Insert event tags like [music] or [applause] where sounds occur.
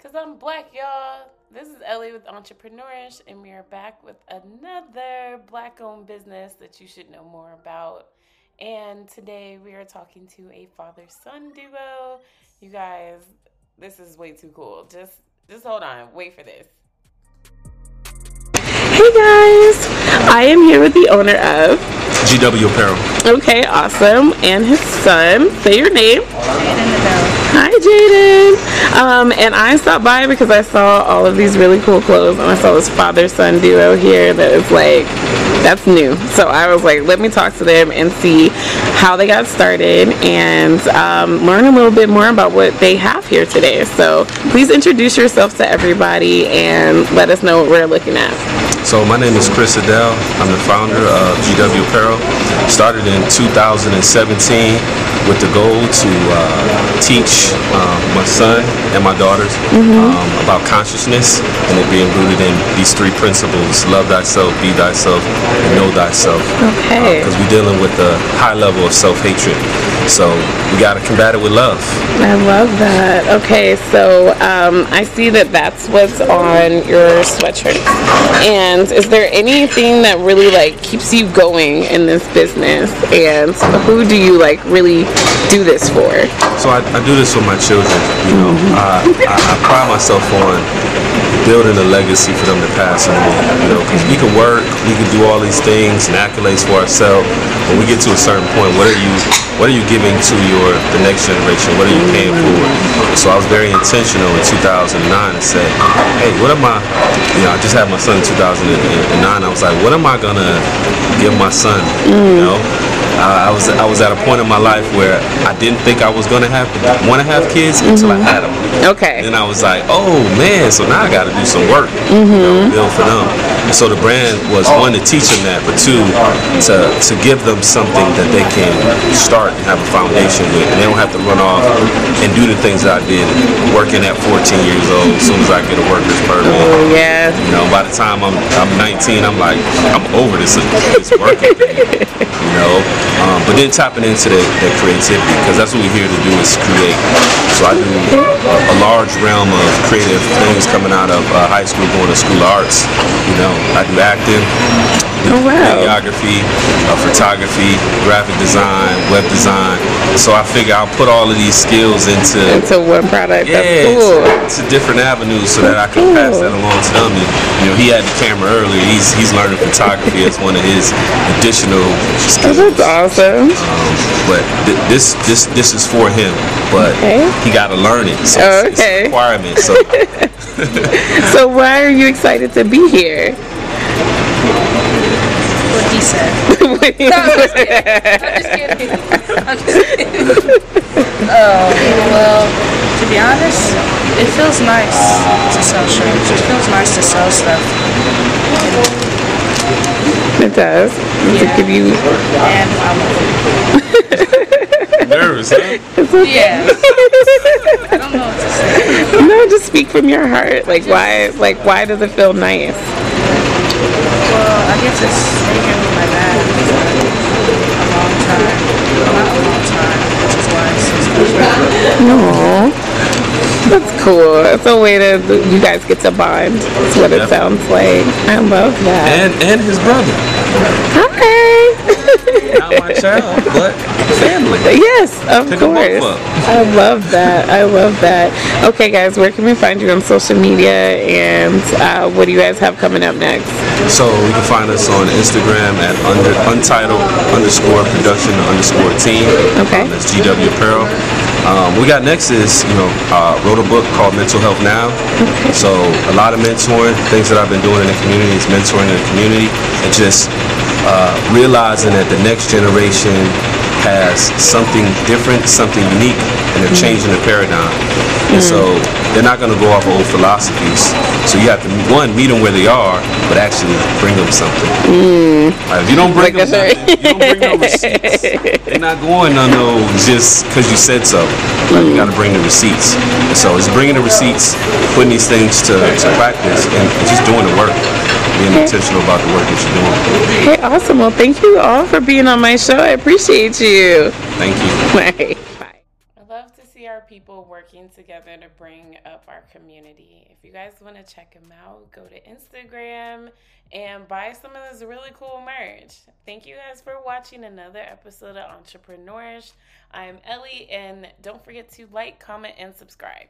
Cause I'm black, y'all. This is Ellie with Entrepreneurish, and we are back with another black-owned business that you should know more about. And today we are talking to a father-son duo. You guys, this is way too cool. Just, just hold on. Wait for this. Hey guys, I am here with the owner of GW Apparel. Okay, awesome. And his son. Say your name. Hi, Jaden. Um, and I stopped by because I saw all of these really cool clothes, and I saw this father-son duo here that is like, that's new. So I was like, let me talk to them and see how they got started and um, learn a little bit more about what they have here today. So please introduce yourself to everybody and let us know what we're looking at. So my name is Chris Adele. I'm the founder of GW Apparel. Started in 2017 with the goal to uh, teach um, my son and my daughters um, about consciousness and it being rooted in these three principles: love thyself, be thyself, and know thyself. Okay. Because we're dealing with a high level of self-hatred. So we got to combat it with love. I love that. Okay, so um, I see that that's what's on your sweatshirt. And is there anything that really like keeps you going in this business? And who do you like really do this for? So I, I do this for my children. You know, mm-hmm. I, I, I pride myself on building a legacy for them to pass on. You know, because we can work, we can do all these things and accolades for ourselves. When we get to a certain point, what are you, what are you giving to your the next generation? What are you paying forward? So I was very intentional in 2009 and said, hey, what am I? You know, I just had my son in 2009. I was like, what am I gonna give my son? You know. Uh, I was I was at a point in my life where I didn't think I was gonna have want to have kids until I had them. Okay. Then I was like, oh man, so now I got to do some work, you know, build for them. And so the brand was one to teach them that, but two to to give them something that they can start and have a foundation with, and they don't have to run off and do the things that I did, working at 14 years old. As soon as I get a worker's permit, Oh, yeah. you know, by the time I'm I'm 19, I'm like I'm over this this working thing, you know. Um, but then tapping into the creativity because that's what we're here to do is create. So I do a, a large realm of creative things coming out of uh, high school, going to school of arts. You know, I do acting, Oh, wow. videography, uh, photography, graphic design, web design. So I figure I'll put all of these skills into Into one product. yeah, That's cool. it's, a different avenue so that I can pass that along to them. And, you know, he had the camera earlier. He's he's learning photography as one of his additional Oh, skills. that's awesome. Um, but th- this this this is for him. But Okay. he got to learn it. So Oh, it's, it's a okay. requirement. So [laughs] So why are you excited to be here? What he said. [laughs] I'm just kidding. I'm just kidding. [laughs] [laughs] Oh, well, to be honest, it feels nice to sell shirts. It feels nice to sell stuff. it does. To Yeah. give you And I'm nervous, huh? yeah. I don't know what to say. no, just speak from your heart. Like why like why does it feel nice? Well, I get to stay here with my dad for a long time. Not a long time, which is why it's so special. No. That's cool. It's a way to you guys get to bond. That's what it sounds like. I love that. And and his brother, Hi. Not my child, but family. Yes, of Pick 'em both course. I love that. I love that. Okay, guys, where can we find you on social media? And uh, what do you guys have coming up next? So you can find us on Instagram at under, untitled underscore production underscore team. Okay. Um, that's GW Apparel. Um, we got next is, you know, uh, wrote a book called Mental Health Now. Okay. So a lot of mentoring, things that I've been doing in the community is mentoring in the community and just uh, realizing that the next generation has something different, something unique, and they're changing the paradigm. And so they're not going to go off of old philosophies. So you have to, one, meet them where they are, but actually bring them something. Mm. Like, if you don't bring Like them nothing, you don't bring no receipts, [laughs] they're not going on those just because you said so. Like, you got to bring the receipts. And so it's bringing the receipts, putting these things to, to practice, and just doing the work. Being intentional about the work that you're doing. Okay, awesome. Well, thank you all for being on my show. I appreciate you. Thank you. [laughs] Bye. Bye. I love to see our people working together to bring up our community. If you guys want to check them out, go to Instagram and buy some of this really cool merch. Thank you guys for watching another episode of Entrepreneurish. I'm Ellie, and don't forget to like, comment, and subscribe.